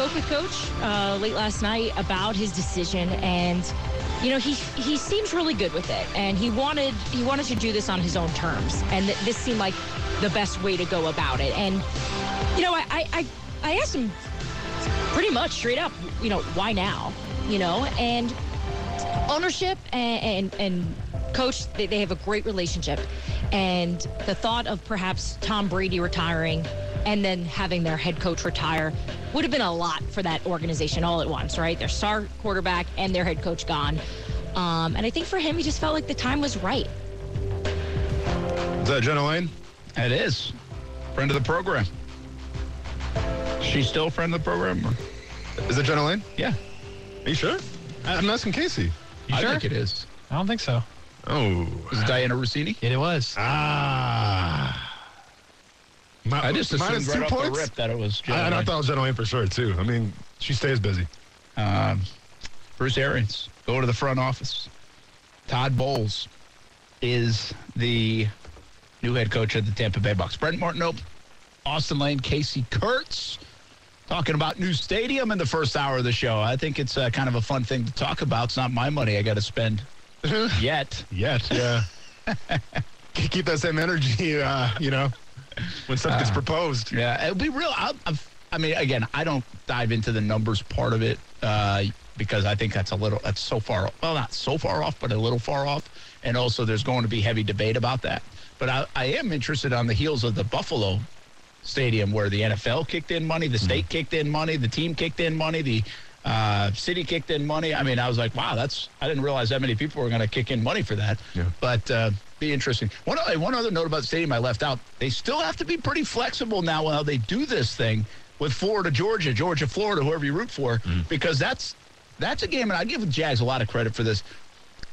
Spoke with Coach uh, late last night about his decision, and you know he he seems really good with it, and he wanted he wanted to do this on his own terms, and th- this seemed like the best way to go about it. And you know, I I, I, asked him pretty much straight up, you know, why now? You know, and ownership and and, and coach they have a great relationship, and the thought of perhaps Tom Brady retiring and then having their head coach retire would have been a lot for that organization all at once, right? Their star quarterback and their head coach gone. Um, and I think for him, he just felt like the time was right. Is that Jenna Laine? It is. Friend of the program. She's still a friend of the program? Is it Jenna Laine? Yeah. Are you sure? I- I'm asking Casey. I sure? think it is. I don't think so. Oh. Is it Dianna Russini? It was. Ah. Mi- I just assumed right off points? the rip that it was I, and I thought it was Jenna Laine for sure, too. I mean, she stays busy. Um, Bruce Arians, go to the front office. Todd Bowles is the new head coach of the Tampa Bay Bucks. Brent Martineau, Austin Lane, Casey Kurtz, talking about new stadium in the first hour of the show. I think it's uh, kind of a fun thing to talk about. It's not my money I got to spend yet. Yet, yeah. Keep that same energy, uh, you know, when stuff gets proposed. Yeah, it'll be real. I, I've, I mean, again, I don't dive into the numbers part of it uh, because I think that's a little, that's so far, well, not so far off, but a little far off. And also, there's going to be heavy debate about that. But I, I am interested on the heels of the Buffalo Stadium, where the NFL kicked in money, the state kicked in money, the team kicked in money, the uh, city kicked in money. I mean, I was like, wow, that's, I didn't realize that many people were going to kick in money for that. Yeah. But uh, be interesting. One, one other note about the stadium I left out they still have to be pretty flexible now how they do this thing with Florida, Georgia, Georgia, Florida, whoever you root for, mm-hmm. because that's that's a game, and I give the Jags a lot of credit for this.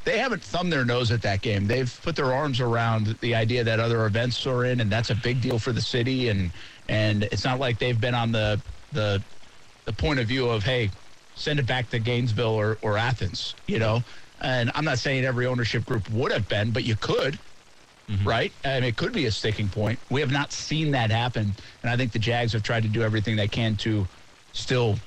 They haven't thumbed their nose at that game. They've put their arms around the idea that other events are in, and that's a big deal for the city. And and it's not like they've been on the the the point of view of hey, send it back to Gainesville or, or Athens, you know. And I'm not saying every ownership group would have been, but you could, right? I mean, it could be a sticking point. We have not seen that happen, and I think the Jags have tried to do everything they can to still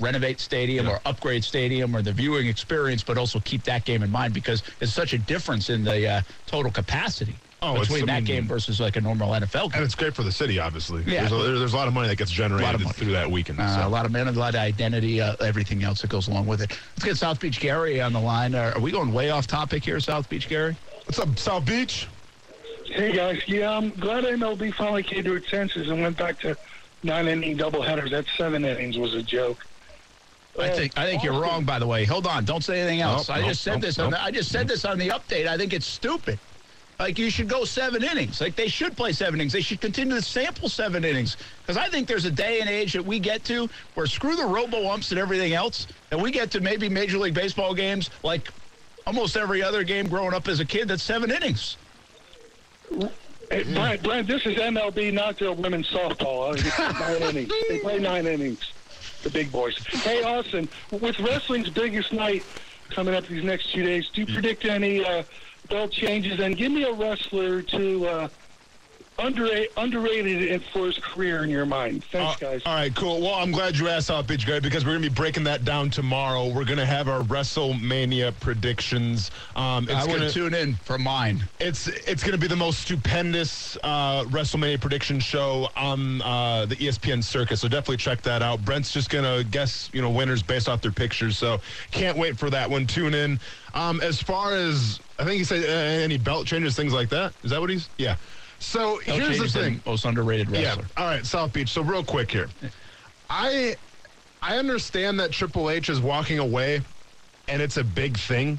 renovate stadium or upgrade stadium or the viewing experience, but also keep that game in mind because it's such a difference in the uh, total capacity Oh, it's- between I that mean- game versus like a normal NFL game. And it's great for the city, obviously. Yeah. There's, a, there's a lot of money that gets generated through that weekend. Uh, so. A lot of men, a lot of identity, uh, everything else that goes along with it. Let's get South Beach Gary on the line. Uh, are we going way off topic here, South Beach Gary? What's up, South Beach? Hey guys, yeah, I'm glad MLB finally came to its senses and went back to nine inning doubleheaders. That seven innings was a joke. I think I think you're wrong. By the way, hold on. Don't say anything else. Nope, I nope, just said nope, this. On nope. the, I just said this on the update. I think it's stupid. Like you should go seven innings. Like they should play seven innings. They should continue to sample seven innings because I think there's a day and age that we get to where screw the robo umps and everything else, and we get to maybe Major League Baseball games like almost every other game growing up as a kid. That's seven innings. Hey, Brent, Brent, this is MLB, not the women's softball. Uh, nine innings. They play nine innings, the big boys. Hey, Austin, with wrestling's biggest night coming up these next two days, do you predict any uh, belt changes? And give me a wrestler to uh, under, underrated in- for his career in your mind. Thanks, Uh, guys. all right, cool. Well, I'm glad you asked South bitch, Gary, because we're going to be breaking that down tomorrow. We're going to have our WrestleMania predictions. Um, it's I would gonna, tune in for mine. It's it's going to be the most stupendous uh, WrestleMania prediction show on uh, the ESPN circuit. So definitely check that out. Brent's just going to guess you know winners based off their pictures. So can't wait for that one. Tune in. Um, as far as I think he said uh, any belt changes, things like that. Is that what he's? Yeah. So Belt here's the thing. Most underrated wrestler. Yeah. All right, South Beach. So real quick here, I I understand that Triple H is walking away, and it's a big thing,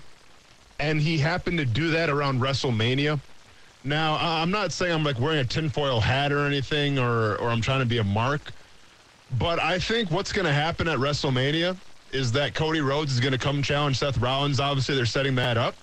and he happened to do that around WrestleMania. Now uh, I'm not saying I'm like wearing a tinfoil hat or anything, or or I'm trying to be a mark, but I think what's going to happen at WrestleMania is that Cody Rhodes is going to come challenge Seth Rollins. Obviously, they're setting that up.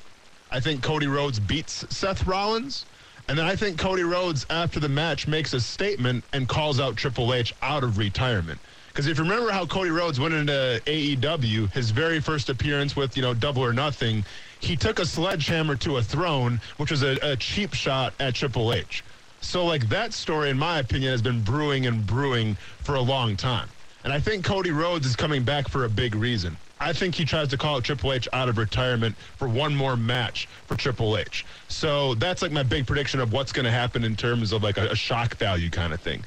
I think Cody Rhodes beats Seth Rollins. And then I think Cody Rhodes, after the match, makes a statement and calls out Triple H out of retirement. Because if you remember how Cody Rhodes went into AEW, his very first appearance with, you know, Double or Nothing, he took a sledgehammer to a throne, which was a, a cheap shot at Triple H. So, like, that story, in my opinion, has been brewing and brewing for a long time. And I think Cody Rhodes is coming back for a big reason. I think he tries to call it Triple H out of retirement for one more match for Triple H. So that's like my big prediction of what's going to happen in terms of like a, a shock value kind of thing.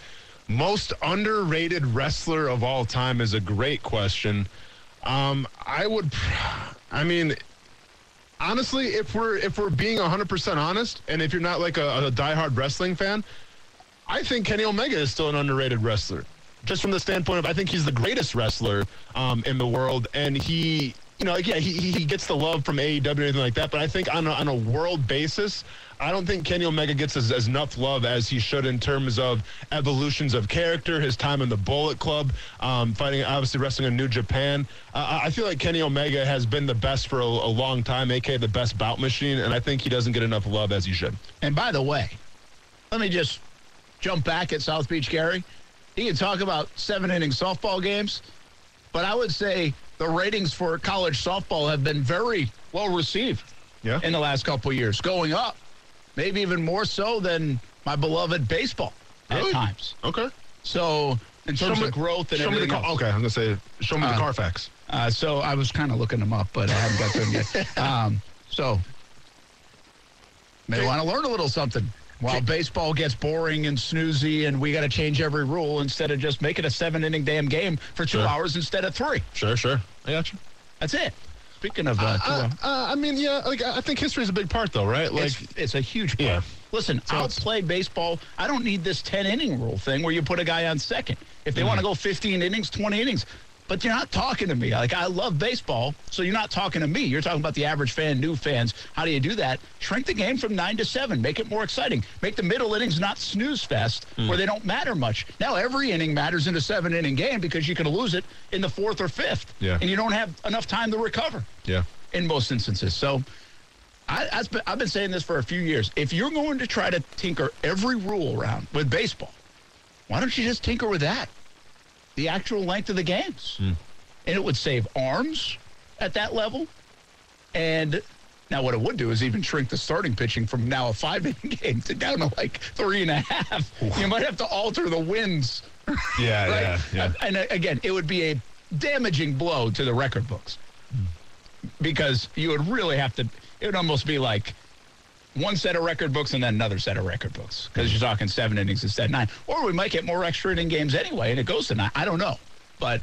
Most underrated wrestler of all time is a great question. Um, I would, I mean, honestly, if we're if we're being 100% honest, and if you're not like a, a diehard wrestling fan, I think Kenny Omega is still an underrated wrestler just from the standpoint of I think he's the greatest wrestler um, in the world, and he, you know, yeah, he, he gets the love from AEW and anything like that. But I think on a, on a world basis, I don't think Kenny Omega gets as, as enough love as he should in terms of evolutions of character, his time in the Bullet Club, um, fighting, obviously wrestling in New Japan. Uh, I feel like Kenny Omega has been the best for a, a long time, aka the best bout machine, and I think he doesn't get enough love as he should. And by the way, let me just jump back at South Beach, Gary. You can talk about seven inning softball games, but I would say the ratings for college softball have been very well received yeah. in the last couple years, going up, maybe even more so than my beloved baseball really? at times. Okay. So in terms me, of growth and show everything me the car, else. Okay, I'm gonna say show me the Uh, Carfax. Uh, so I was kind of looking them up, but I haven't got to them yet. Um, so may want to learn a little something. While baseball gets boring and snoozy, and we got to change every rule instead of just making a seven inning damn game for two Sure. hours instead of three. Sure, sure. I got you. That's it. Speaking of, uh, Uh, uh, I mean, yeah, like I think history is a big part, though, right? Like, it's, it's a huge part. Yeah. Listen, So I'll play baseball. I don't need this 10 inning rule thing where you put a guy on second. If they Mm-hmm. want to go 15 innings, 20 innings, but you're not talking to me. Like, I love baseball, so you're not talking to me. You're talking about the average fan, new fans. How do you do that? Shrink the game from nine to seven. Make it more exciting. Make the middle innings not snooze fest Mm. where they don't matter much. Now, every inning matters in a seven inning game because you can lose it in the fourth or fifth. Yeah. And you don't have enough time to recover yeah, in most instances. So I, I've been- I've been saying this for a few years. If you're going to try to tinker every rule around with baseball, why don't you just tinker with that? The actual length of the games. And it would save arms at that level. And now what it would do is even shrink the starting pitching from now a five inning game to down to like three and a half. You might have to alter the wins. yeah, Right? yeah, yeah. And uh, again, it would be a damaging blow to the record books because you would really have to. It would almost be like one set of record books and then another set of record books because you're talking seven innings instead of nine. Or we might get more extra inning games anyway, and it goes to nine. I don't know, but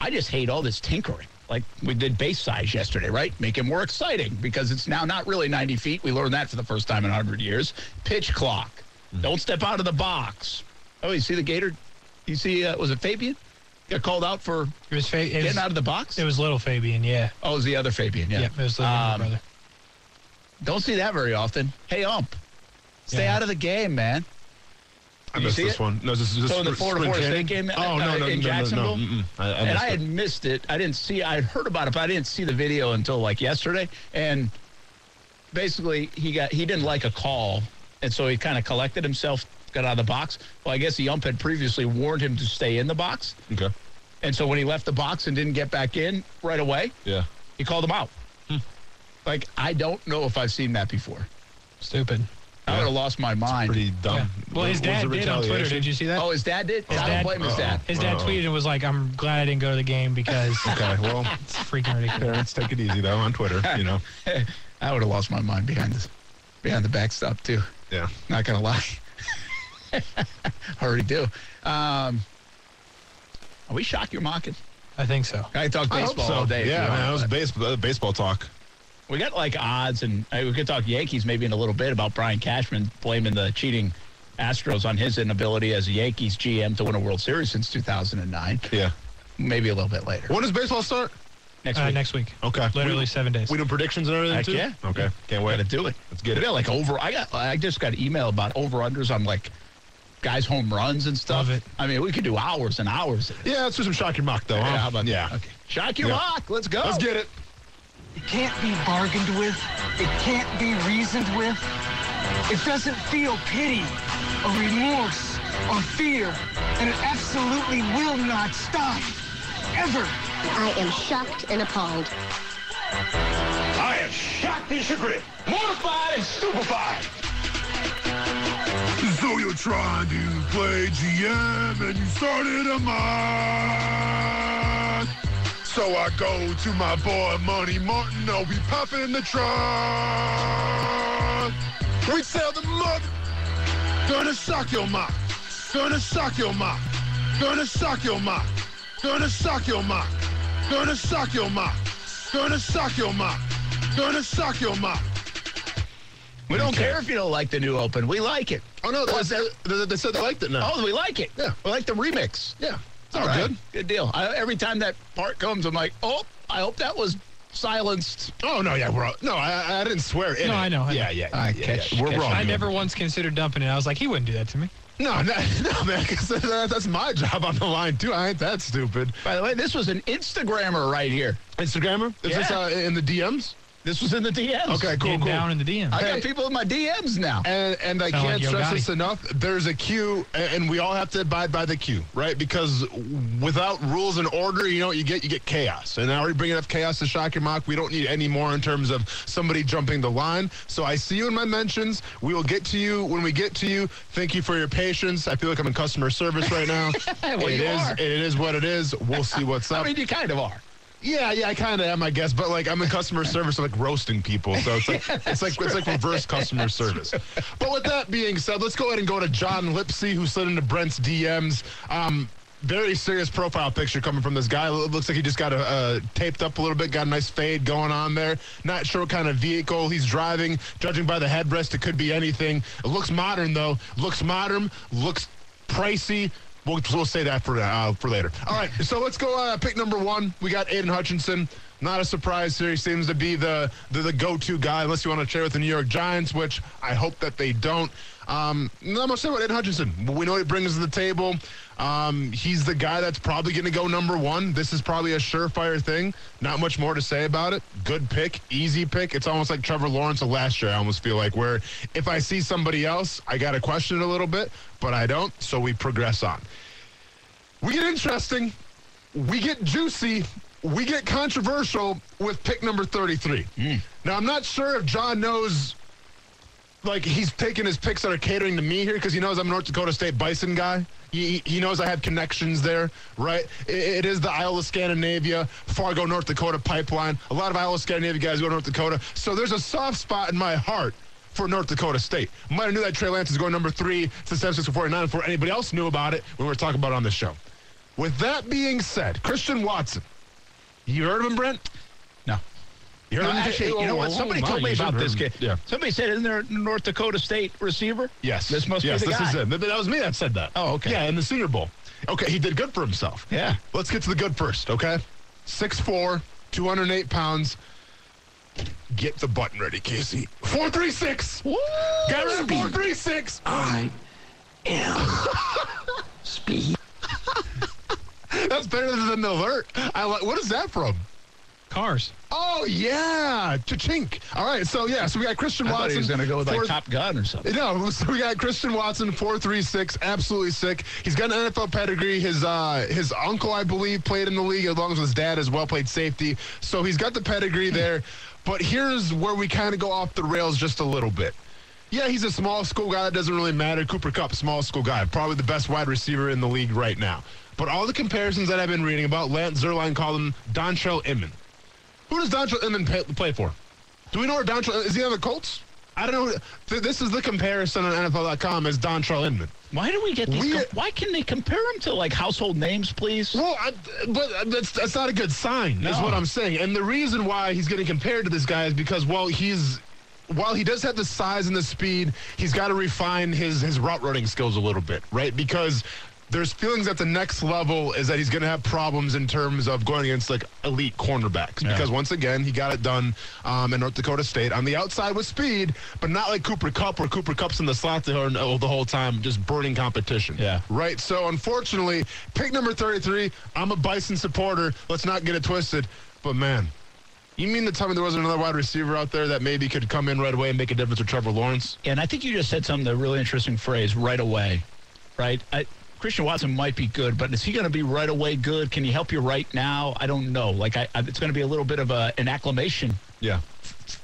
I just hate all this tinkering. Like we did base size yesterday, right? Make it more exciting because it's now not really 90 feet. We learned that for the first time in 100 years. Pitch clock. Don't step out of the box. Oh, you see the Gator? You see, uh, was it Fabian? Got called out for It was, fa- getting was, out of the box? it was little Fabian, yeah. oh, it was the other Fabian, yeah. Yeah, it was little younger Um, brother. Don't see that very often. Hey, ump, stay Yeah. out of the game, man. I missed this it? one. No, this is this So the spring Florida Florida? State game, Oh uh, no, no, in no, Jacksonville? no, no. Mm-mm. I, I and I had it. missed it. I didn't see. I had heard about it, but I didn't see the video until like yesterday. And basically, he got he didn't like a call, and so he kind of collected himself, got out of the box. Well, I guess the ump had previously warned him to stay in the box, Okay. and so when he left the box and didn't get back in right away, Yeah. he called him out. Like I don't know if I've seen that before. Stupid. I would have lost my mind. Pretty dumb. Yeah. Well, his What dad did on Twitter. Did you see that? Oh, his dad did. His I don't dad- blame his dad. His dad tweeted and was like, I'm glad I didn't go to the game because Okay, well, it's freaking ridiculous. parents, take it easy though on Twitter. You know. I would have lost my mind behind this, behind the backstop too. Yeah. Not gonna lie. I already do. Um, are we shock you're mocking? I think so. I talk I baseball so. all day. Yeah, you man, want, that was but baseball, uh, baseball talk. We got like odds, and uh, we could talk Yankees maybe in a little bit about Brian Cashman blaming the cheating Astros on his inability as a Yankees GM to win a World Series since 2009. Yeah. Maybe a little bit later. When does baseball start? Next Uh, week. next week. Okay. Literally We, seven days. we do predictions and everything Heck too. yeah. Okay. Can't wait. Got to do it. Let's get We it. got like over. I got. I just got an email about over unders on like guys home runs and stuff. Love it. I mean, we could do hours and hours. Of this. Yeah, let's do some shock your mock though. Yeah, huh? how about yeah. that? Okay. Shock your Yeah. mock. Let's go. Let's get it. It can't be bargained with. It can't be reasoned with. It doesn't feel pity or remorse or fear. And it absolutely will not stop. Ever. I am shocked and appalled. I am shocked and chagrined, mortified and stupefied. So you're trying to play GM and you started a mod. So I go to my boy Money Martin, oh, we pop in the trunk. We tell the mother, gonna suck your mouth, gonna suck your mouth, gonna suck your mouth, gonna suck your mouth, gonna suck your mouth, gonna suck your mouth, gonna suck your mouth. We don't care if you don't like the new open. We like it. Oh no, they, uh, they, they said they liked it now. Oh, we like it. Yeah. We like the remix. yeah, it's all All right. good. Good deal. I, every time that part comes, I'm like, oh, I hope that was silenced. Oh no, yeah, we're all, no, I, I didn't swear in No, it. I know, I yeah, know. yeah, I yeah, catch- yeah. We're catch- wrong. I never once considered dumping it. I was like, he wouldn't do that to me. No, no, no, man. Because that's my job on the line too. I ain't that stupid. By the way, this was an Instagrammer right here. Instagrammer? Is this Yeah. uh, in the DMs? This was in the DMs. Okay, cool, Getting cool. down in the DM. I Hey. got people in my DMs now. And and I Sound can't like stress Gotti. this enough. There's a queue, and we all have to abide by the queue, right? Because without rules and order, you know what you get? You get chaos. And now we're bringing up chaos to shock your mock. We don't need any more in terms of somebody jumping the line. So I see you in my mentions. We will get to you when we get to you. Thank you for your patience. I feel like I'm in customer service right now. Well, It you is- are. It is what it is. We'll see what's up. I mean, you kind of are. Yeah, yeah, I kind of am, I guess. But like, I'm in customer service, I'm like roasting people, so it's like it's like it's like reverse customer service. But with that being said, let's go ahead and go to John Lipsy, who slid into Brent's DMs. Um, very serious profile picture coming from this guy. It looks like he just got a, uh, taped up a little bit, got a nice fade going on there. Not sure what kind of vehicle he's driving. Judging by the headrest, it could be anything. It looks modern though. Looks modern. Looks pricey. We'll, we'll say that for uh, for later. All right, so let's go uh, pick number one. We got Aidan Hutchinson. Not a surprise here. He seems to be the, the, the go-to guy, unless you want to share with the New York Giants, which I hope that they don't. Um, not much to say about Ed Hutchinson. We know what he brings to the table. Um, he's the guy that's probably going to go number one. This is probably a surefire thing. Not much more to say about it. Good pick, easy pick. It's almost like Trevor Lawrence of last year. I almost feel like where if I see somebody else, I got to question it a little bit, but I don't. So we progress on. We get interesting. We get juicy. We get controversial with pick number 33. Now, I'm not sure if John knows, like, he's taking his picks that are catering to me here because he knows I'm a North Dakota State Bison guy. He, he knows I have connections there, right? It, it is the Isle of Scandinavia, Fargo, North Dakota pipeline. A lot of Isle of Scandinavia guys go to North Dakota. So there's a soft spot in my heart for North Dakota State. Might have knew that Trey Lance is going number three to the 7649 before anybody else knew about it when we were talking about it on this show. With that being said, Christian Watson. You heard of him, Brent? No. You heard No, actually, you know what? Oh Somebody Oh, told me about this have kid. Yeah. Somebody said, isn't there a North Dakota State receiver? Yes. This must yes, be the this guy. is him. That that was me that said that. Oh, okay. Yeah, in the Senior Bowl. Okay, he did good for himself. Yeah. Let's get to the good first, okay? 6'4", 208 pounds. Get the button ready, Casey. 436. Woo! Got 436. I am speed. That's better than the alert. I like. What is that from? Cars. Oh yeah, cha-chink. All right, so yeah, so we got Christian I Watson. thought he was going to go with like Top Gun or something. No, so we got Christian Watson, four three six, absolutely sick. He's got an NFL pedigree. His uh, his uncle, I believe, played in the league along with his dad as well, played safety. So he's got the pedigree there. But here's where we kind of go off the rails just a little bit. Yeah, he's a small school guy. That doesn't really matter. Cooper Kupp, small school guy, probably the best wide receiver in the league right now. But all the comparisons that I've been reading about, Lance Zierlein called him Dontrelle Inman. Who does Dontrelle Inman play for? Do we know where Dontrelle is? He on the Colts? I don't know. Th- This is the comparison on NFL.com as Dontrelle Inman. Why do we get these? We- com- why can they compare him to like household names, please? Well, I, but that's that's not a good sign, is what I'm saying. And the reason why he's getting compared to this guy is because, well, he's while he does have the size and the speed, he's got to refine his his route running skills a little bit, right? Because there's feelings at the next level is that he's going to have problems in terms of going against like elite cornerbacks Yeah. because once again he got it done um, in North Dakota State on the outside with speed, but not like Cooper Kupp where Cooper Kupp's in the slot the whole, the whole time just burning competition. Yeah. Right. So unfortunately, pick number 33. I'm a Bison supporter. Let's not get it twisted. But man, you mean to tell me there wasn't another wide receiver out there that maybe could come in right away and make a difference with Trevor Lawrence? And I think you just said something, a really interesting phrase, right away, right? I, Christian Watson might be good, but is he going to be right away good? Can he help you right now? I don't know. Like, I, I, it's going to be a little bit of a, an acclamation, Yeah.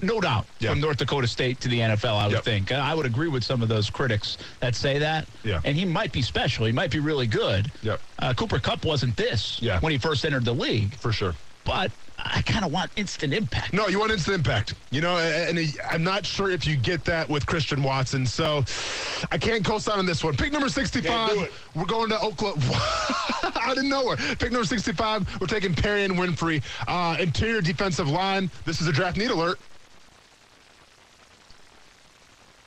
no doubt, Yeah. from North Dakota State to the NFL, I would Yep. think. I would agree with some of those critics that say that. Yeah. And he might be special. He might be really good. Yep. Uh, Cooper Kupp wasn't this Yeah. when he first entered the league, For sure. But I kind of want instant impact. No, you want instant impact. You know, and, and I'm not sure if you get that with Christian Watson. So I can't co-sign on this one. Pick number 65. We're going to Oklahoma. Out of nowhere. Pick number 65. We're taking Perrion Winfrey. Uh, interior defensive line. This is a draft need alert.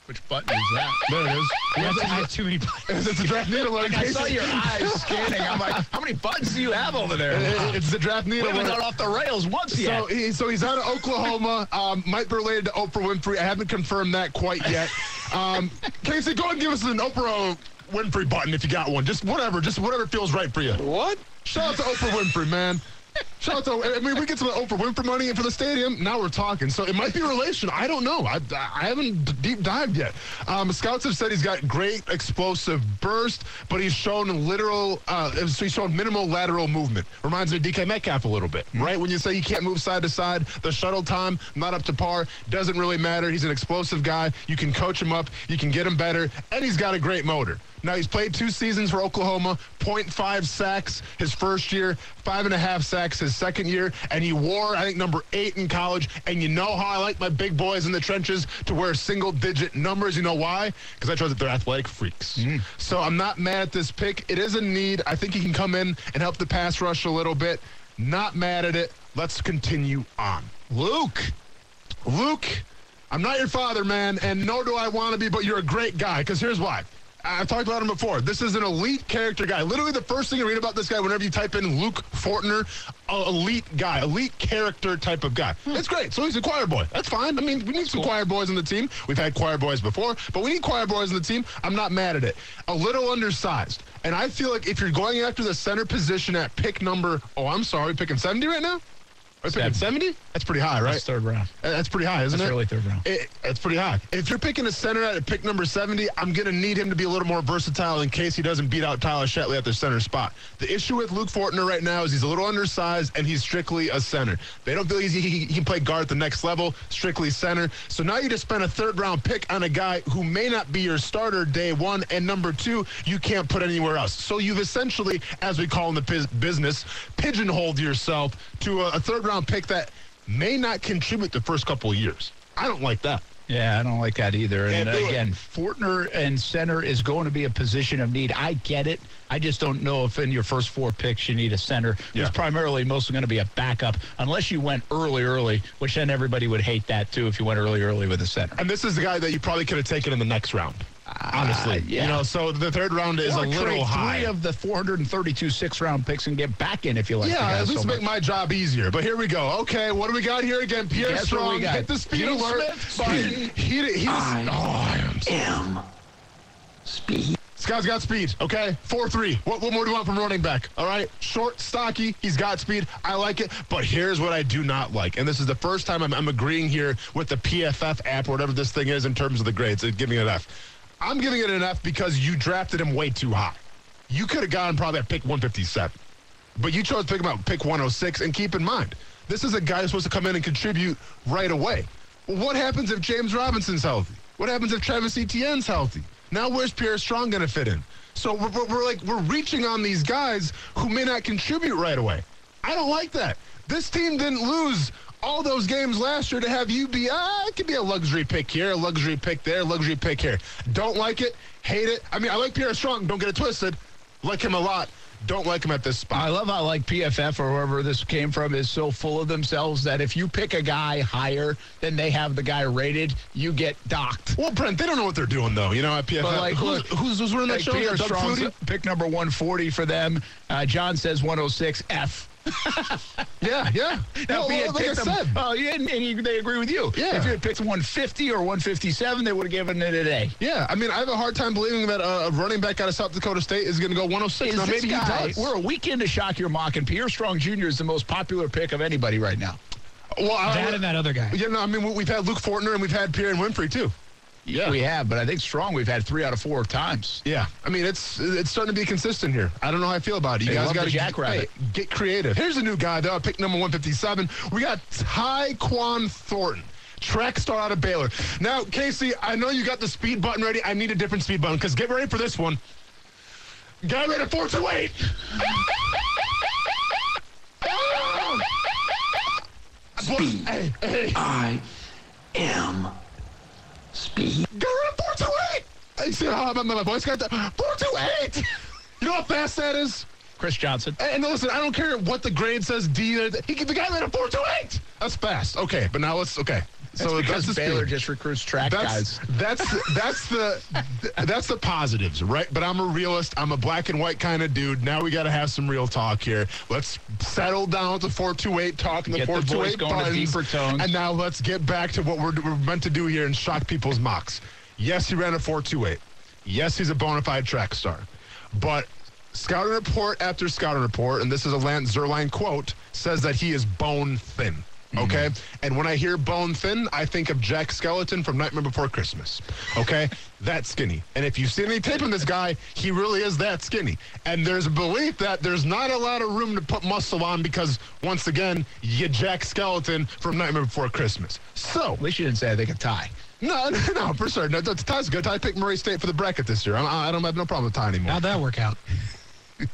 Which button is that? There it is. I have, I have too many buttons. It's a draft need alert. I saw your eyes scanning. I'm like, how many buttons do you have over there? It's the draft need We haven't alert. gone off the rails once yet. So, he, so he's out of Oklahoma. Um, might be related to Oprah Winfrey. I haven't confirmed that quite yet. Um, Casey, go ahead and give us an Oprah Winfrey button if you got one. Just whatever. Just whatever feels right for you. What? Shout out to Oprah Winfrey, man. Shout out to, I mean, we get some Oprah Winfrey money and for the stadium. Now we're talking. So it might be a relation. I don't know. I, I haven't deep dived yet. Um, scouts have said he's got great explosive burst, but he's shown literal, uh, so he's shown minimal lateral movement. Reminds me of DK Metcalf a little bit, right? When you say he can't move side to side, the shuttle time, not up to par, doesn't really matter. He's an explosive guy. You can coach him up, you can get him better, and he's got a great motor. Now he's played two seasons for Oklahoma, 0.5 sacks his first year, five and a half sacks his second year, and he wore, I think, number eight in college. And you know how I like my big boys in the trenches to wear single digit numbers. You know why? Because I trust that they're athletic freaks. Mm. So I'm not mad at this pick. It is a need. I think he can come in and help the pass rush a little bit. Not mad at it. Let's continue on. Luke. Luke, I'm not your father, man, and nor do I want to be, but you're a great guy. Because here's why. I've talked about him before. This is an elite character guy. Literally, the first thing you read about this guy, whenever you type in Luke Fortner, elite guy, elite character type of guy. Hmm. It's great. So he's a choir boy. That's fine. I mean, we need some choir boys on the team. We've had choir boys before, but we need choir boys on the team. I'm not mad at it. A little undersized. And I feel like if you're going after the center position at pick number, oh, I'm sorry, picking 70 right now? Picking 70? That's pretty high, right? That's third round. Uh, That's pretty high, isn't That's it? really third round. It, it's pretty high. If you're picking a center at pick number 70, I'm going to need him to be a little more versatile in case he doesn't beat out Tyler Shatley at the center spot. The issue with Luke Fortner right now is he's a little undersized and he's strictly a center. They don't feel he's, he, he can play guard at the next level, strictly center. So now you just spend a third round pick on a guy who may not be your starter day one, and number two, you can't put anywhere else. So you've essentially, as we call in the bus- business, pigeonholed yourself to a, a third round pick that may not contribute the first couple of years. I don't like that. Yeah, I don't like that either. And Can't it. again, Fortner and center is going to be a position of need. I get it. I just don't know if in your first four picks you need a center Yeah. who's primarily mostly going to be a backup, unless you went early, early, which then everybody would hate that too if you went early, early with a center. And this is the guy that you probably could have taken in the next round. Honestly, yeah. you know, so the third round is Or a little high. Three of the 432 six round picks and get back in if you like. yeah, at so least make much. my job easier. But here we go. Okay, what do we got here again? Pierre Guess Strong hit the speed Gene alert. Smith, speed. he, he, he I oh, I am am speed. This guy's got speed, okay? 4-3. What, what more do you want from running back? All right? Short, stocky. He's got speed. I like it. But here's what I do not like. And this is the first time I'm, I'm agreeing here with the PFF app or whatever this thing is in terms of the grades. It's giving it an F. I'm giving it an F because you drafted him way too high. You could have gotten probably at pick 157. But you chose to pick him out pick 106. And keep in mind, this is a guy who's supposed to come in and contribute right away. Well, what happens if James Robinson's healthy? What happens if Travis Etienne's healthy? Now where's Pierre Strong going to fit in? So we're, we're like we're reaching on these guys who may not contribute right away. I don't like that. This team didn't lose all those games last year to have you be ah, it could be a luxury pick here, a luxury pick there, luxury pick here. Don't like it, hate it. I mean, I like Pierre Strong. Don't get it twisted. Like him a lot. Don't like him at this spot. I love how like PFF or wherever this came from is so full of themselves that if you pick a guy higher than they have the guy rated, you get docked. Well, Brent, they don't know what they're doing though. You know, at PFF. But like, who's, look, who's, who's running that like show? Strong's Flutie? pick number 140 for them. Uh, John says 106 F. Yeah, yeah. Now, Well, if like I them- said. oh, yeah, and, and he- they agree with you. Yeah. If you had picked 150 or 157, they would have given it an A. Yeah, I mean, I have a hard time believing that uh, a running back out of South Dakota State is going to go 106. Is now, maybe guy, he does. We're a weekend to shock your mock, and Pierre Strong Jr. is the most popular pick of anybody right now. well, I- That and that other guy. Yeah, no, I mean, we've had Luke Fortner and we've had Perrion Winfrey too. Yeah, we have, but I think Strong we've had three out of four times. Yeah, I mean, it's it's starting to be consistent here. I don't know how I feel about it. You They guys got the to jackrabbit. get creative. Here's a new guy, though, pick number 157. We got Tyquan Thornton. Track star out of Baylor. Now, Casey, I know you got the speed button ready. I need a different speed button because get ready for this one. Guy ready at 428. Speed. Hey, hey. I am speed. Around 428. You see how ah, my, my voice got that? 428. You know how fast that is? Chris Johnson. And listen, I don't care what the grade says. D. He the guy ran a 428. That's fast. Okay, but now let's okay. So because that's the Baylor just recruits track That's guys. that's that's the that's the positives, right? But I'm a realist. I'm a black and white kind of dude. Now we got to have some real talk here. Let's settle down with the 428 talk and the Get the 428 voice going buttons. deeper tones. And now let's get back to what we're, we're meant to do here and shock people's mocks. Yes, he ran a 428. Yes, he's a bona fide track star. But scouting report after scouting report, and this is a Lance Zierlein quote, says that he is bone thin. Okay. And when I hear bone thin, I think of Jack Skeleton from Nightmare Before Christmas. Okay. that skinny. And if you see any tape on this guy, he really is that skinny. And there's a belief that there's not a lot of room to put muscle on because, once again, you Jack Skeleton from Nightmare Before Christmas. So. At least you didn't say I think of Ty. No, no, no, for sure. No, Ty's good. Ty picked Murray State for the bracket this year. I, I don't have no problem with Ty anymore. How'd that work out?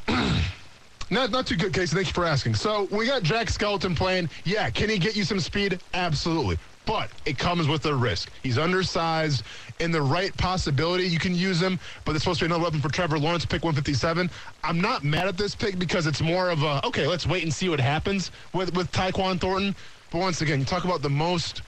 Not, not too good, Casey. Thank you for asking. So we got Jack Skeleton playing. Yeah, can he get you some speed? Absolutely. But it comes with a risk. He's undersized. In the right possibility, you can use him, but it's supposed to be another weapon for Trevor Lawrence, pick 157. I'm not mad at this pick because it's more of a, okay, let's wait and see what happens with, with Tyquan Thornton. But once again, you talk about the most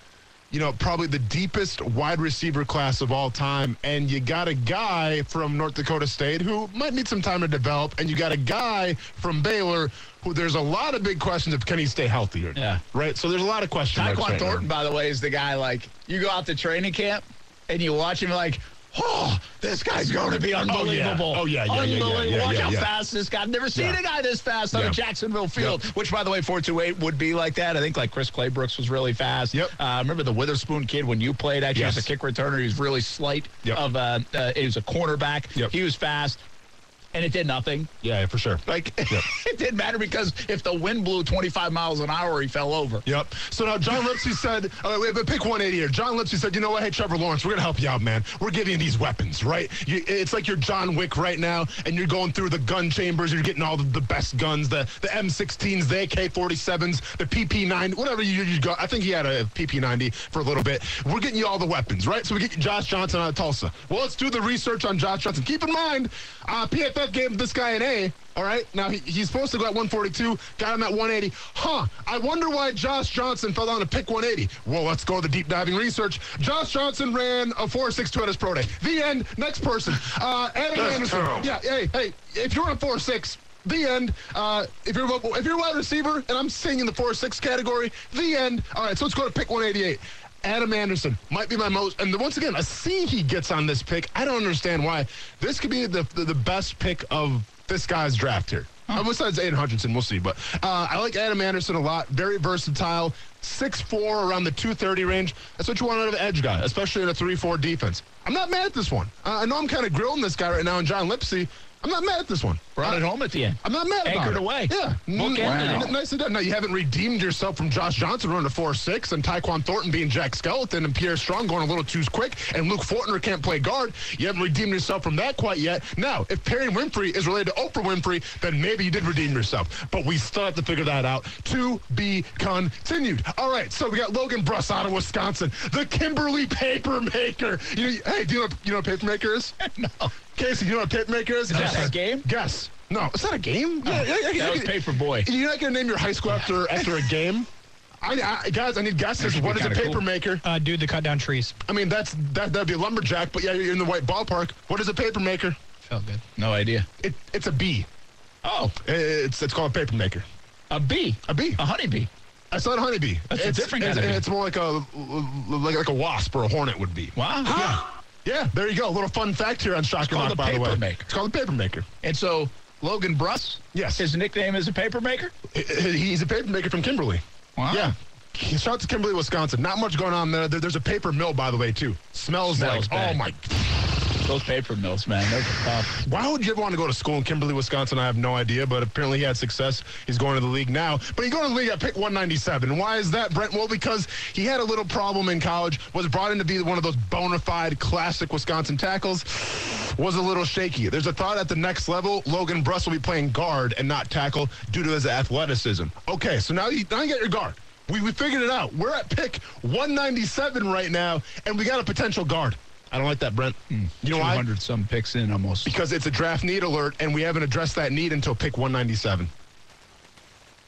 you know, probably the deepest wide receiver class of all time. And you got a guy from North Dakota State who might need some time to develop. And you got a guy from Baylor who there's a lot of big questions of can he stay healthy or not. Yeah. Right? So there's a lot of questions. Tyquan right now. Thornton, by the way, is the guy like you go out to training camp and you watch him like, oh, this guy's going to be unbelievable. Oh, yeah, yeah, yeah, yeah, Unbelievable. yeah, Watch yeah, how fast this guy. I've never seen a guy this fast on a Jacksonville field. Which, by the way, 428 would be like that. I think like Chris Claybrooks was really fast. Yep. Uh, remember the Witherspoon kid when you played actually Yes. as a kick returner? He was really slight. Yep. Of uh, uh, he was a cornerback. Yep. He was fast. And it did nothing. Yeah, for sure. Like it didn't matter because if the wind blew 25 miles an hour, he fell over. Yep. So now John Lipsy said, uh, pick 180 here. John Lipsy said, you know what? Hey, Trevor Lawrence, we're going to help you out, man. We're giving you these weapons, right? You, it's like you're John Wick right now, and you're going through the gun chambers. You're getting all the, the best guns, the, the M16s, the AK-47s, the PP9, whatever you, you got. I think he had a PP90 for a little bit. We're getting you all the weapons, right? So we get Josh Johnson out of Tulsa. Well, let's do the research on Josh Johnson. Keep in mind, uh, PFF gave this guy an A. All right. Now he, he's supposed to go at 142. Got him at 180. Huh. I wonder why Josh Johnson fell down to pick 180. Well, let's go to the deep diving research. Josh Johnson ran a 4.62 at his pro day. The end. Next person. Uh, Adam That's Anderson. terrible. Yeah. Hey, hey. If you're on 4.6. The end. Uh, if you're if you're a wide receiver, and I'm saying in the 4-6 category, the end. All right, so let's go to pick 188. Adam Anderson might be my most, and once again, a C he gets on this pick. I don't understand why. This could be the the, the best pick of this guy's draft here. Uh, besides Aidan Hutchinson, we'll see. But uh, I like Adam Anderson a lot. Very versatile. 6'4", around the 230 range. That's what you want out of an edge guy, especially in a 3-4 defense. I'm not mad at this one. Uh, I know I'm kind of grilling this guy right now, and John Lipsy. I'm not mad at this one. Brought it home at the end. I'm not mad about Anchored it. away. Yeah. Bookended N- it. Nicely done. Now, you haven't redeemed yourself from Josh Johnson running a 4-6 and Tyquan Thornton being Jack Skeleton and Pierre Strong going a little too quick and Luke Fortner can't play guard. You haven't redeemed yourself from that quite yet. Now, if Perry Winfrey is related to Oprah Winfrey, then maybe you did redeem yourself. But we still have to figure that out. To be continued. All right, so we got Logan Bruss out of Wisconsin, the Kimberly Papermaker. You, hey, do you know, you know what a papermaker is? no. Casey, you know what a papermaker is? Is that that game? Guess. No, it's not a game. Yeah, yeah, yeah, That was yeah. Paperboy. You're not going to name your high school after after a game. I, I, guys, I need guesses. should be What is a kinda cool. paper maker? Uh, dude that cut down trees. I mean, that's that that'd be a lumberjack, but yeah, you're in the white ballpark. What is a paper maker? Felt good. No idea. It, it's a bee. Oh, It's it's called a paper maker. a bee. A bee. A honeybee. It's not a honeybee. That's a it's, different it's, kind of bee. it's more like a like like a wasp or a hornet would be. Wow. Yeah. Yeah, there you go. A little fun fact here on Lock, by the way. maker. It's called the paper maker. And so Logan Bruss, Yes. his nickname is a paper maker. He's a paper maker from Kimberly. Wow. Yeah. Shout out to Kimberly, Wisconsin. Not much going on there. There- There's a paper mill, by the way, too. Smells, Smells like, oh bad. oh my. Those paper mills, man, those are tough. Why would you ever want to go to school in Kimberly, Wisconsin? I have no idea, but apparently he had success. He's going to the league now. But he's going to the league at pick 197. Why is that, Brent? Well, because he had a little problem in college, was brought in to be one of those bona fide classic Wisconsin tackles, was a little shaky. There's a thought at the next level, Logan Bruss will be playing guard and not tackle due to his athleticism. Okay, so now you, now you get your guard. We, we figured it out. We're at pick 197 right now, and we got a potential guard. I don't like that, Brent. You know why? 200 some picks in almost. Because it's a draft need alert, and we haven't addressed that need until pick 197.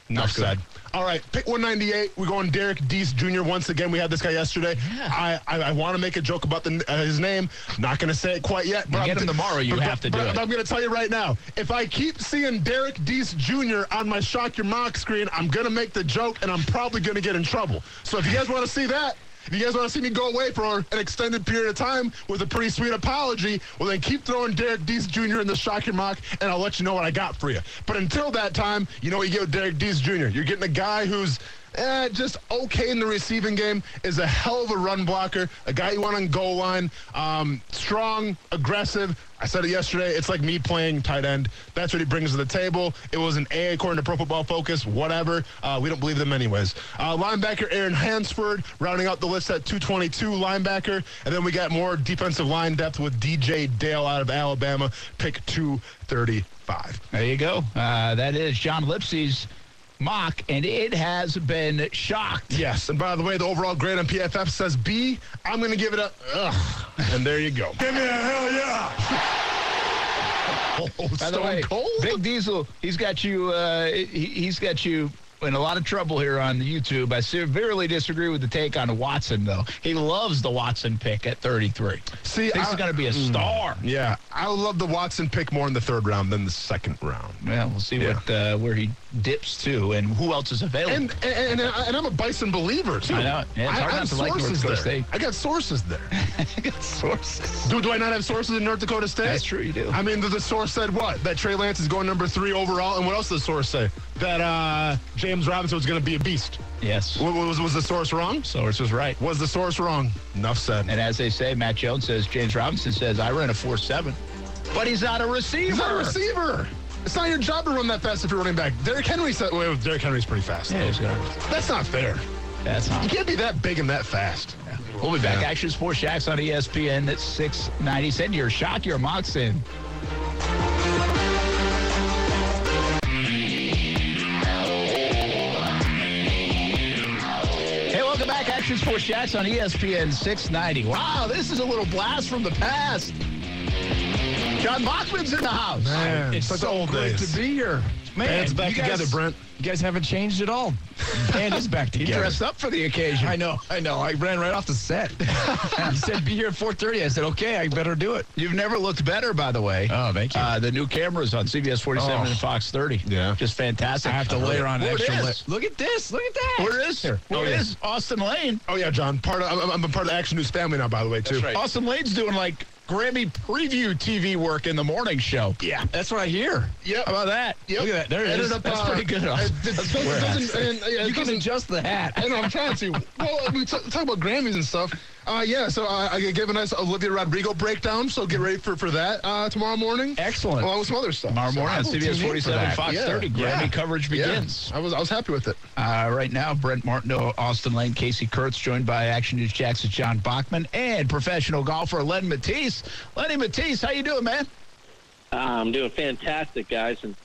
Enough said. All right, pick 198. We're going Derrick Deese Jr. Once again, we had this guy yesterday. I I, I want to make a joke about the, uh, his name. Not going to say it quite yet. But You get I'm him tomorrow, you but- have to but- do but it. I'm going to tell you right now. If I keep seeing Derrick Deese Jr. on my Shock Your Mock screen, I'm going to make the joke, and I'm probably going to get in trouble. So if you guys want to see that, if you guys want to see me go away for an extended period of time with a pretty sweet apology, well, then keep throwing Derrick Deese Jr. in the Shock Your Mock, and I'll let you know what I got for you. But until that time, you know what you get with Derrick Deese Jr. You're getting a guy who's eh, just okay in the receiving game, is a hell of a run blocker, a guy you want on goal line, um, strong, aggressive. I said it yesterday. It's like me playing tight end. That's what he brings to the table. It was an A according to Pro Football Focus. Whatever. Uh, we don't believe them anyways. Uh, linebacker Aaron Hansford rounding out the list at 222 linebacker, and then we got more defensive line depth with DJ Dale out of Alabama, pick 235. There you go. Uh, that is John Lipsey's mock, and it has been shocked. Yes, and by the way, the overall grade on PFF says B. I'm going to give it a ugh, and there you go. Give me a hell yeah! Oh, By the Stone way, Cold? Big Diesel, he's got you. Uh, he, he's got you in a lot of trouble here on YouTube. I severely disagree with the take on Watson, though. He loves the Watson pick at 33. See, Thinks I- he's going to be a star. Yeah, I love the Watson pick more in the third round than the second round. Well, we'll see Yeah. what uh, where he dips to and who else is available. And, and and and I'm a Bison believer too. I know. Yeah, it's hard I not to like North sources Dakota there. State. I got sources there. I got sources. Do, do I not have sources in North Dakota State? That's true, you do. I mean, the, the source said what? That Trey Lance is going number three overall, and what else does the source say? That uh, James Robinson was going to be a beast. Yes. Wa- Was, was the source wrong? Source was right. Was the source wrong? Enough said. And as they say, Matt Jones says, James Robinson says, I ran a 4-7. But he's not a receiver. He's not a receiver. It's not your job to run that fast if you're running back. Derrick Henry said, wait, Derrick Henry's pretty fast. Yeah, he's gonna- That's not fair. That's not. You can't be that big and that fast. We'll be back. Yeah. Action Sports Jacks on ESPN at 690. Send your shock, your mocks in. Action Sports Jacks on ESPN 690. Wow, this is a little blast from the past. John Bachman's in the house. Man, It's such so old great days. to be here. Man, Band's back you guys- together, Brent. You guys haven't changed at all. Band is back He together. dressed up for the occasion. I know, I know. I ran right off the set. he said be here at 4:30. I said okay, I better do it. You've never looked better, by the way. Oh, thank you. Uh, the new cameras on CBS 47 Oh. and Fox 30. Yeah. Just fantastic. I have to layer on an extra. Look at this. Look at that. Where is there? Where Oh, is yeah. Austin Lane? Oh yeah, John. Part of I'm, I'm a part of the Action News family now, by the way, too. Austin Lane's doing like Grammy preview TV work in the morning show. Yeah, that's what I hear. Yeah, How about that? Yep. Look at that. There it is. Up, That's uh, pretty good. uh, it Where doesn't- and, uh, You can adjust the hat. I know, I'm trying to. Well, we t- talk about Grammys and stuff. Uh, yeah, so uh, I gave a nice Olivia Rodrigo breakdown, so get ready for, for that uh, tomorrow morning. Excellent. Along with some other stuff. Tomorrow morning I on will CBS in for 47 that. Fox Yeah. 30. Grammy Yeah. coverage Yeah. begins. I was I was happy with it. Uh, right now, Brent Martineau, Austin Lane, Casey Kurtz, joined by Action News Jackson, John Bachman, and professional golfer Len Mattiace. Lenny Mattiace, how you doing, man? Uh, I'm doing fantastic, guys, and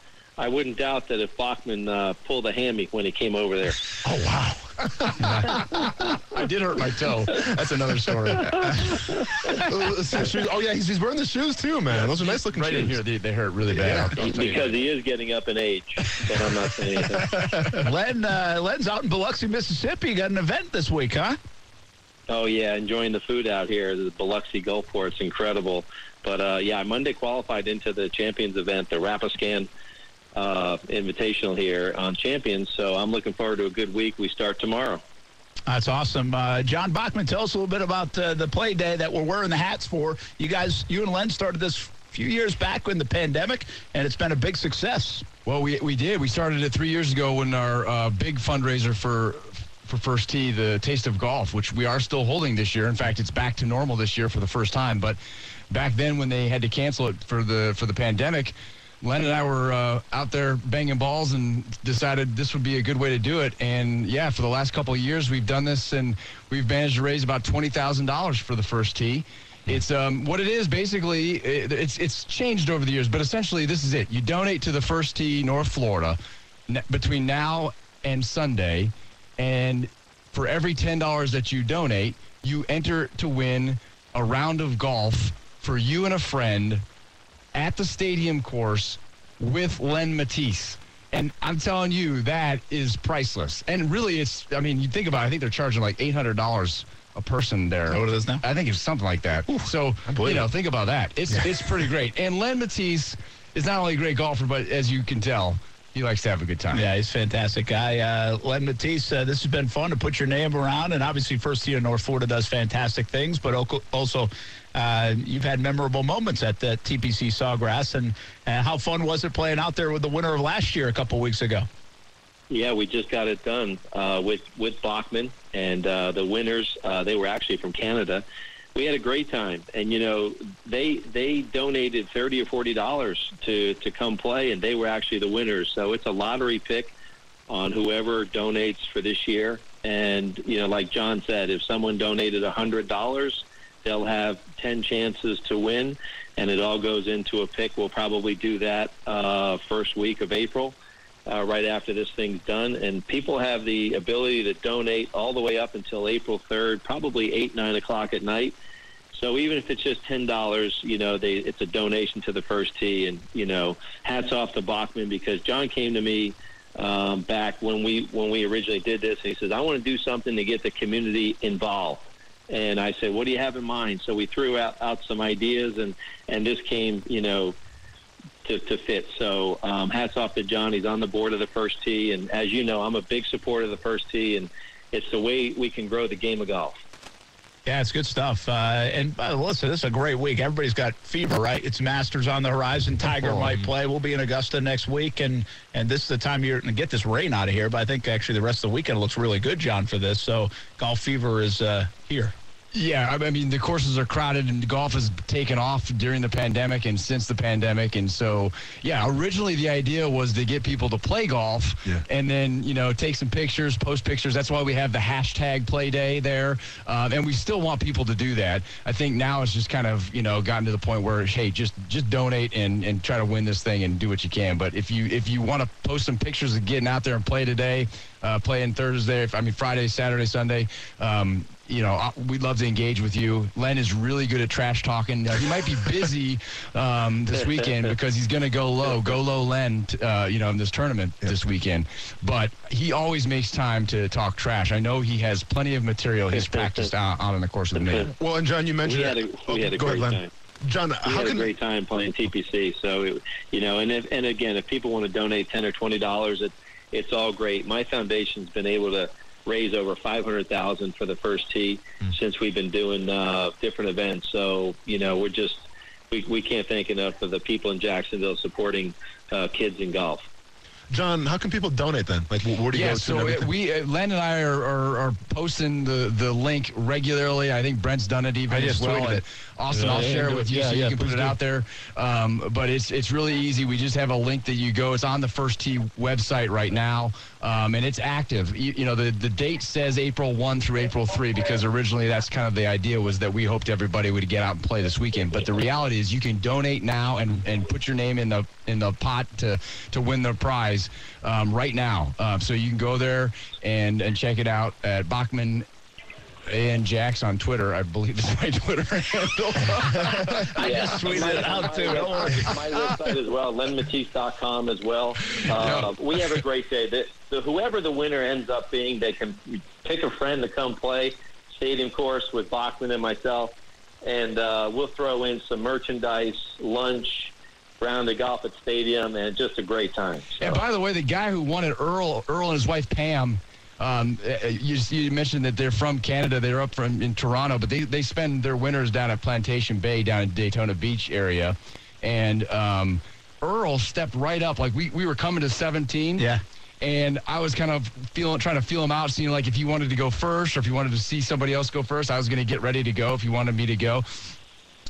I wouldn't doubt that if Bachman uh, pulled a hammy when he came over there. Oh wow. I did hurt my toe. That's another story. oh yeah, he's, he's wearing the shoes too, man. Those are nice looking right shoes. in here, they, they hurt really bad. I'll- I'll tell you because he is getting up in age, but I'm not saying anything. Len, uh, Len's out in Biloxi, Mississippi. Got an event this week, huh? Oh yeah, enjoying the food out here. The Biloxi Gulfport's incredible. But uh, yeah, Monday qualified into the Champions event, the Rapiscan uh, Invitational here on Champions. So I'm looking forward to a good week. We start tomorrow. That's awesome. Uh, John Bachman, tell us a little bit about uh, the play day that we're wearing the hats for. You guys, you and Len started this a few years back in the pandemic, and it's been a big success. Well, we, we did. We started it three years ago when our uh, big fundraiser for for First Tee, the Taste of Golf, which we are still holding this year. In fact, it's back to normal this year for the first time. But back then, when they had to cancel it for the for the pandemic, Len and I were uh, out there banging balls and decided this would be a good way to do it. And yeah, for the last couple of years, we've done this and we've managed to raise about twenty thousand dollars for the First Tee. It's um, what it is basically. It, it's it's changed over the years, but essentially this is it. You donate to the First Tee North Florida n- between now and Sunday, and for every ten dollars that you donate, you enter to win a round of golf for you and a friend at the stadium course with Len Mattiace. And I'm telling you, that is priceless. And really, it's, I mean, you think about it, I think they're charging like $800 a person there. what it is now? I think it's something like that. so, you know, think about that. It's, it's pretty great. And Len Mattiace is not only a great golfer, but as you can tell, he likes to have a good time. Yeah, he's a fantastic guy. Uh, Len Mattiace, uh, this has been fun to put your name around. And obviously, First Tee of North Florida does fantastic things, but also uh, you've had memorable moments at the TPC Sawgrass. And uh, how fun was it playing out there with the winner of last year a couple weeks ago? Yeah, we just got it done uh, with with Bachman and uh, the winners. Uh, they were actually from Canada. We had a great time, and you know they they donated thirty or forty dollars to to come play, and they were actually the winners. So it's a lottery pick on whoever donates for this year. And you know, like John said, if someone donated a hundred dollars, they'll have ten chances to win, and it all goes into a pick. We'll probably do that uh, first week of April uh, right after this thing's done. And people have the ability to donate all the way up until April 3rd, probably 8, 9 o'clock at night. So even if it's just ten dollars, you know, they it's a donation to the first tee, and you know, hats off to Bachman because John came to me um, back when we when we originally did this, and he says, "I want to do something to get the community involved." And I said, "What do you have in mind?" So we threw out, out some ideas, and and this came, you know, to, to fit. So um, hats off to John. He's on the board of the first tee, and as you know, I'm a big supporter of the first tee, and it's the way we can grow the game of golf. Yeah, it's good stuff. Uh, and uh, listen, this is a great week. Everybody's got fever, right? It's Masters on the horizon. Tiger Oh. might play. We'll be in Augusta next week, and and this is the time you're going to get this rain out of here. But I think actually the rest of the weekend looks really good, John, for this. So golf fever is uh, here. Yeah, I mean the courses are crowded and golf has taken off during the pandemic and since the pandemic, and so yeah, originally the idea was to get people to play golf Yeah. and then you know take some pictures, post pictures. That's why we have the hashtag Play Day there, um, and we still want people to do that. I think now it's just kind of you know gotten to the point where hey, just just donate and and try to win this thing and do what you can. But if you if you want to post some pictures of getting out there and play today, uh, playing Thursday, I mean Friday, Saturday, Sunday. Um, you know, we'd love to engage with you. Len is really good at trash talking. Uh, he might be busy um, this weekend because he's going to go low, go low Len, uh, you know, in this tournament this weekend. But he always makes time to talk trash. I know he has plenty of material he's practiced out, out on the course of the major. Well, and John, you mentioned We had a, it. we had a go great ahead, time. John, We how had can a great time playing TPC. So, it, you know, and if, and again, if people want to donate ten or twenty dollars, it, it's all great. My foundation's been able to raise over five hundred thousand for the first tee since we've been doing uh, different events. So, you know, we're just we, we can't thank enough of the people in Jacksonville supporting uh, kids in golf. John, how can people donate then? Like, where do you yeah, go to? so and it, we uh, Len and I are, are, are posting the, the link regularly. I think Brent's done it even I as just well. Austin, Yeah, I'll share it with it. you Yeah, so yeah, you can put it do. out there. Um, but it's it's really easy. We just have a link that you go. It's on the First Tee website right now, um, and it's active. You, you know, the, the date says April 1 through April 3 because originally that's kind of the idea was that we hoped everybody would get out and play this weekend. But the reality is you can donate now and, and put your name in the in the pot to to win the prize um, right now. Uh, so you can go there and and check it out at Bachman and Jax on Twitter. I believe is my Twitter handle. I just tweeted it out too. Don't worry. My website as well, lenmattiace.com as well. Uh, We have a great day. The, the, whoever the winner ends up being, they can pick a friend to come play stadium course with Bachman and myself, and uh, we'll throw in some merchandise, lunch, round the golf at stadium, and just a great time. So. And by the way, the guy who won it, Earl, Earl and his wife Pam. Um, uh, you, you mentioned that they're from Canada. They're up from in Toronto, but they, they spend their winters down at Plantation Bay, down in Daytona Beach area. And um, Earl stepped right up. Like we, we were coming to 17. Yeah. And I was kind of feeling, trying to feel him out, seeing like if he wanted to go first or if he wanted to see somebody else go first. I was going to get ready to go if he wanted me to go.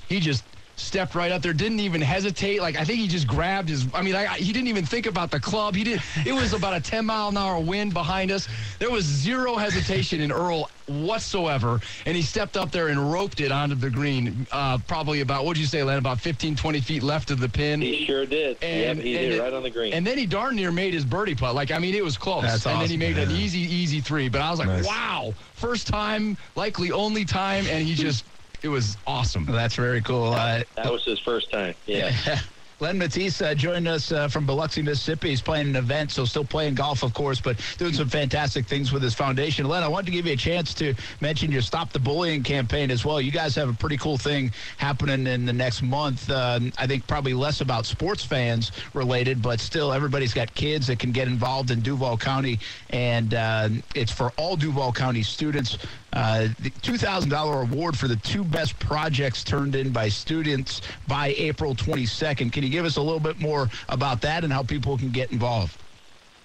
He just stepped right up there, didn't even hesitate. Like I think he just grabbed his. I mean, I, he didn't even think about the club. He did. It was about a 10 mile an hour wind behind us. There was zero hesitation in Earl whatsoever, and he stepped up there and roped it onto the green. Uh, probably about what did you say, Len? About 15, 20 feet left of the pin. He sure did. And, yep, he and did it- right on the green. And then he darn near made his birdie putt. Like I mean, it was close. That's and then he awesome. made an easy, easy three. But I was like, Nice. wow, first time, likely only time, and he just. It was awesome. That's very cool. Uh, that was his first time. Yeah. Len Mattiace uh, joined us uh, from Biloxi, Mississippi. He's playing an event, so still playing golf, of course, but doing some fantastic things with his foundation. Len, I wanted to give you a chance to mention your Stop the Bullying campaign as well. You guys have a pretty cool thing happening in the next month. Uh, I think probably less about sports fans related, but still everybody's got kids that can get involved in Duval County, and uh, it's for all Duval County students. Uh, the $2,000 award for the two best projects turned in by students by April 22nd. Can you give us a little bit more about that and how people can get involved?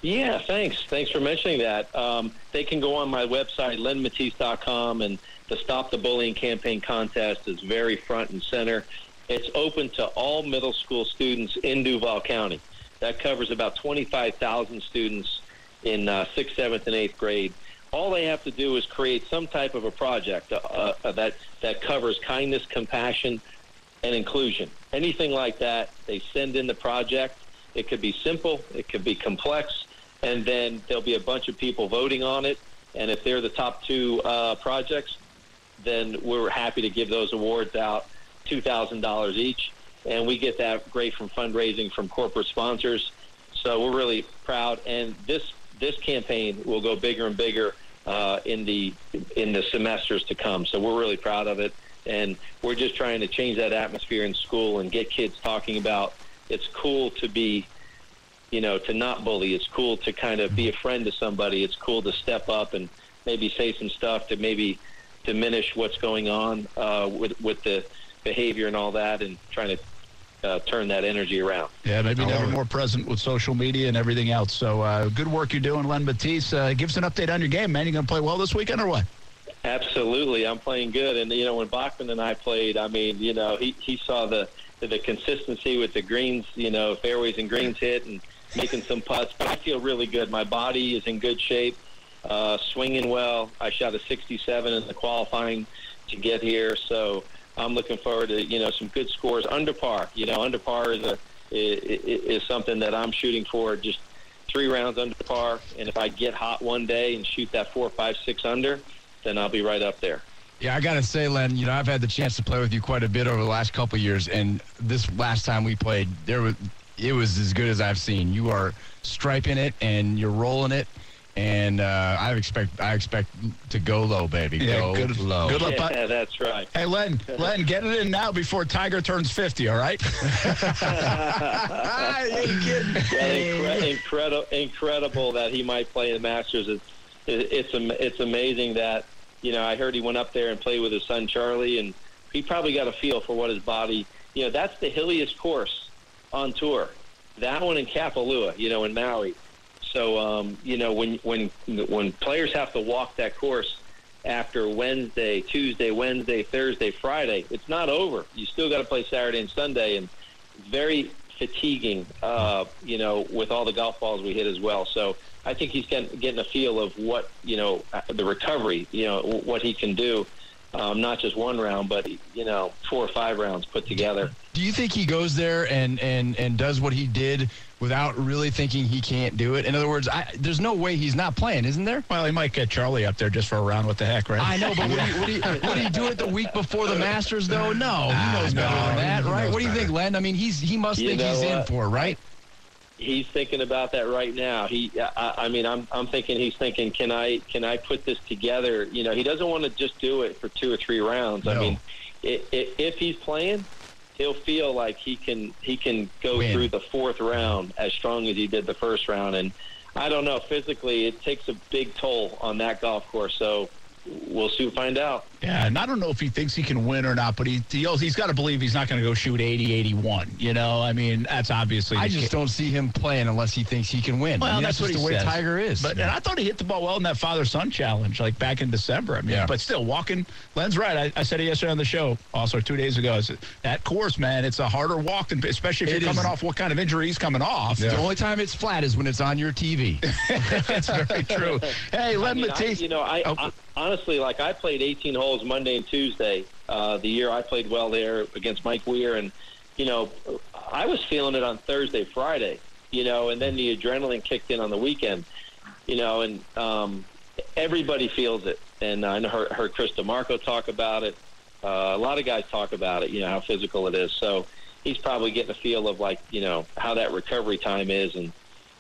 Yeah, thanks. Thanks for mentioning that. Um, they can go on my website, lenmattiace.com, and the Stop the Bullying campaign contest is very front and center. It's open to all middle school students in Duval County. That covers about 25,000 students in uh, 6th, 7th, and 8th grade. All they have to do is create some type of a project uh, uh, that, that covers kindness, compassion, and inclusion. Anything like that, they send in the project. It could be simple, it could be complex, and then there'll be a bunch of people voting on it. And if they're the top two uh, projects, then we're happy to give those awards out, $2,000 each. And we get that great from fundraising from corporate sponsors. So we're really proud. And this this campaign will go bigger and bigger uh, in the in the semesters to come. So we're really proud of it. And we're just trying to change that atmosphere in school and get kids talking about it's cool to be you know, to not bully. It's cool to kind of be a friend to somebody. It's cool to step up and maybe say some stuff to maybe diminish what's going on uh, with with the behavior and all that, and trying to uh, turn that energy around. Yeah, maybe never more present with social media and everything else. So uh, good work you're doing, Len Mattiace. Uh, give us an update on your game, man. You going to play well this weekend or what? Absolutely, I'm playing good, and you know when Bachman and I played, I mean, you know, he he saw the the consistency with the greens, you know, fairways and greens hit, and making some putts. But I feel really good. My body is in good shape, uh, swinging well. I shot a 67 in the qualifying to get here, so I'm looking forward to you know some good scores under par. You know, under par is a is, is something that I'm shooting for. Just three rounds under par, and if I get hot one day and shoot that four, five, six under, then I'll be right up there. Yeah, I gotta say, Len, you know, I've had the chance to play with you quite a bit over the last couple years, and this last time we played, there was it was as good as I've seen. You are striping it and you're rolling it, and uh, I expect I expect to go low, baby. Yeah, go good- low. good luck, bud. Yeah, that's right. Hey, Len, Len, get it in now before Tiger turns 50, all right? incre- incredible, incredible that he might play in the Masters. It's it, it's it's amazing that you know I heard he went up there and played with his son Charlie, and he probably got a feel for what his body. You know, that's the hilliest course on tour. That one in Kapalua, you know, in Maui. So um, you know when when when players have to walk that course after Wednesday, Tuesday, Wednesday, Thursday, Friday, it's not over. You still got to play Saturday and Sunday, and very fatiguing. Uh, you know, with all the golf balls we hit as well. So I think he's getting, getting a feel of what you know uh, the recovery. You know what he can do. Um, not just one round, but you know four or five rounds put together. Do you think he goes there and and and does what he did without really thinking he can't do it? In other words, I, there's no way he's not playing, isn't there? Well, he might get Charlie up there just for a round. What the heck, right? I know, but would he, would, he, would he do it the week before the Masters, though? No, he ah, knows better than that, right? What do you think, Len? I mean, he's he must You think know he's in for it, right? he's thinking about that right now. He, I, I mean, I'm, I'm thinking he's thinking, can I, can I put this together? You know, he doesn't want to just do it for two or three rounds. I mean, i i if he's playing, he'll feel like he can, he can go Win. through the fourth round as strong as he did the first round. And I don't know, physically, it takes a big toll on that golf course. So we'll soon find out. Yeah, and I don't know if he thinks he can win or not, but he, he he's got to believe he's not going to go shoot 80, 81. You know, I mean, that's obviously. I just ca- don't see him playing unless he thinks he can win. Well, I mean, that's, that's, what just he the way says. Tiger is. But and I thought he hit the ball well in that father son challenge, like back in December. I mean, Yeah. but still walking. Len's right. I, I said it yesterday on the show, also two days ago. Said, that course, man, it's a harder walk than, especially if It you're coming off what kind of injury he's coming off. the only time it's flat is when it's on your TV. That's very true. Hey, Len I mean, I- Mattiace. you know, I, Oh. I honestly like I played 18 holes Monday and Tuesday. Uh, the year I played well there against Mike Weir, and you know, I was feeling it on Thursday, Friday. You know, and then the adrenaline kicked in on the weekend. You know, and um, everybody feels it. And I heard, heard Chris DiMarco talk about it. Uh, a lot of guys talk about it. You know how physical it is. So he's probably getting a feel of like you know how that recovery time is, and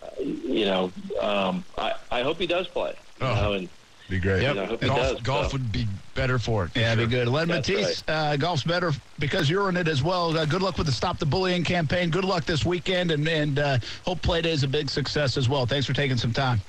uh, you know, um, I I hope he does play. You Oh. know, and Be great. Yep. You know, I hope he golf does, golf so. would be better for it. for Yeah, sure. be good. Len That's Mattiace, uh, golf's better because you're in it as well. Uh, good luck with the Stop the Bullying campaign. Good luck this weekend, and, and uh, hope play day is a big success as well. Thanks for taking some time.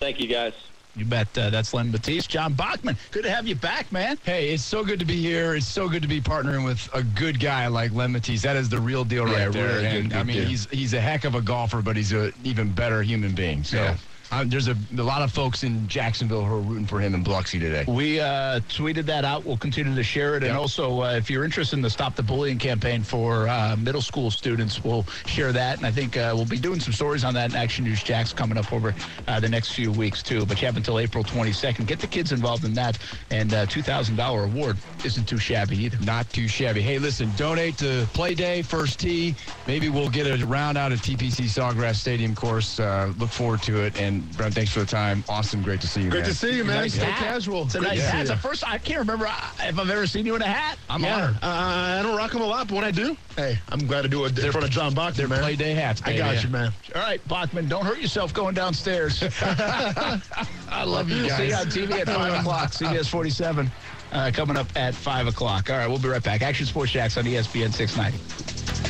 Thank you, guys. You bet. Uh, that's Len Mattiace. John Bachman, good to have you back, man. Hey, it's so good to be here. It's so good to be partnering with a good guy like Len Mattiace. That is the real deal Yeah, right there. really good, and I mean, dude. he's he's a heck of a golfer, but he's an even better human being. So Yeah. Uh, there's a, a lot of folks in Jacksonville who are rooting for him in Biloxi today. We uh, tweeted that out. We'll continue to share it. And also, uh, if you're interested in the Stop the Bullying campaign for uh, middle school students, we'll share that. And I think uh, we'll be doing some stories on that in Action News Jax coming up over uh, the next few weeks, too. But you have until April 22nd. Get the kids involved in that. And uh, $2,000 award isn't too shabby either. Not too shabby. Hey, listen, donate to Play Day, First Tee. Maybe we'll get a round out at TPC Sawgrass Stadium course. Uh, look forward to it. And Brent, thanks for the time. Austin, great to see you. Great man. to see you, man. Nice Stay hat. casual. It's a nice to see hat. It's the first I can't remember if I've ever seen you in a hat. I'm Yeah, honored. uh, I don't rock them a lot, but when I do, hey, I'm glad to do it in front of John Bachman, They're man. Play Day hats. I baby. got you, man. All right, Bachman, don't hurt yourself going downstairs. I love you guys. See you on TV at 5 o'clock. CBS 47 uh, coming up at 5 o'clock. All right, we'll be right back. Action Sports Jax on ESPN 690.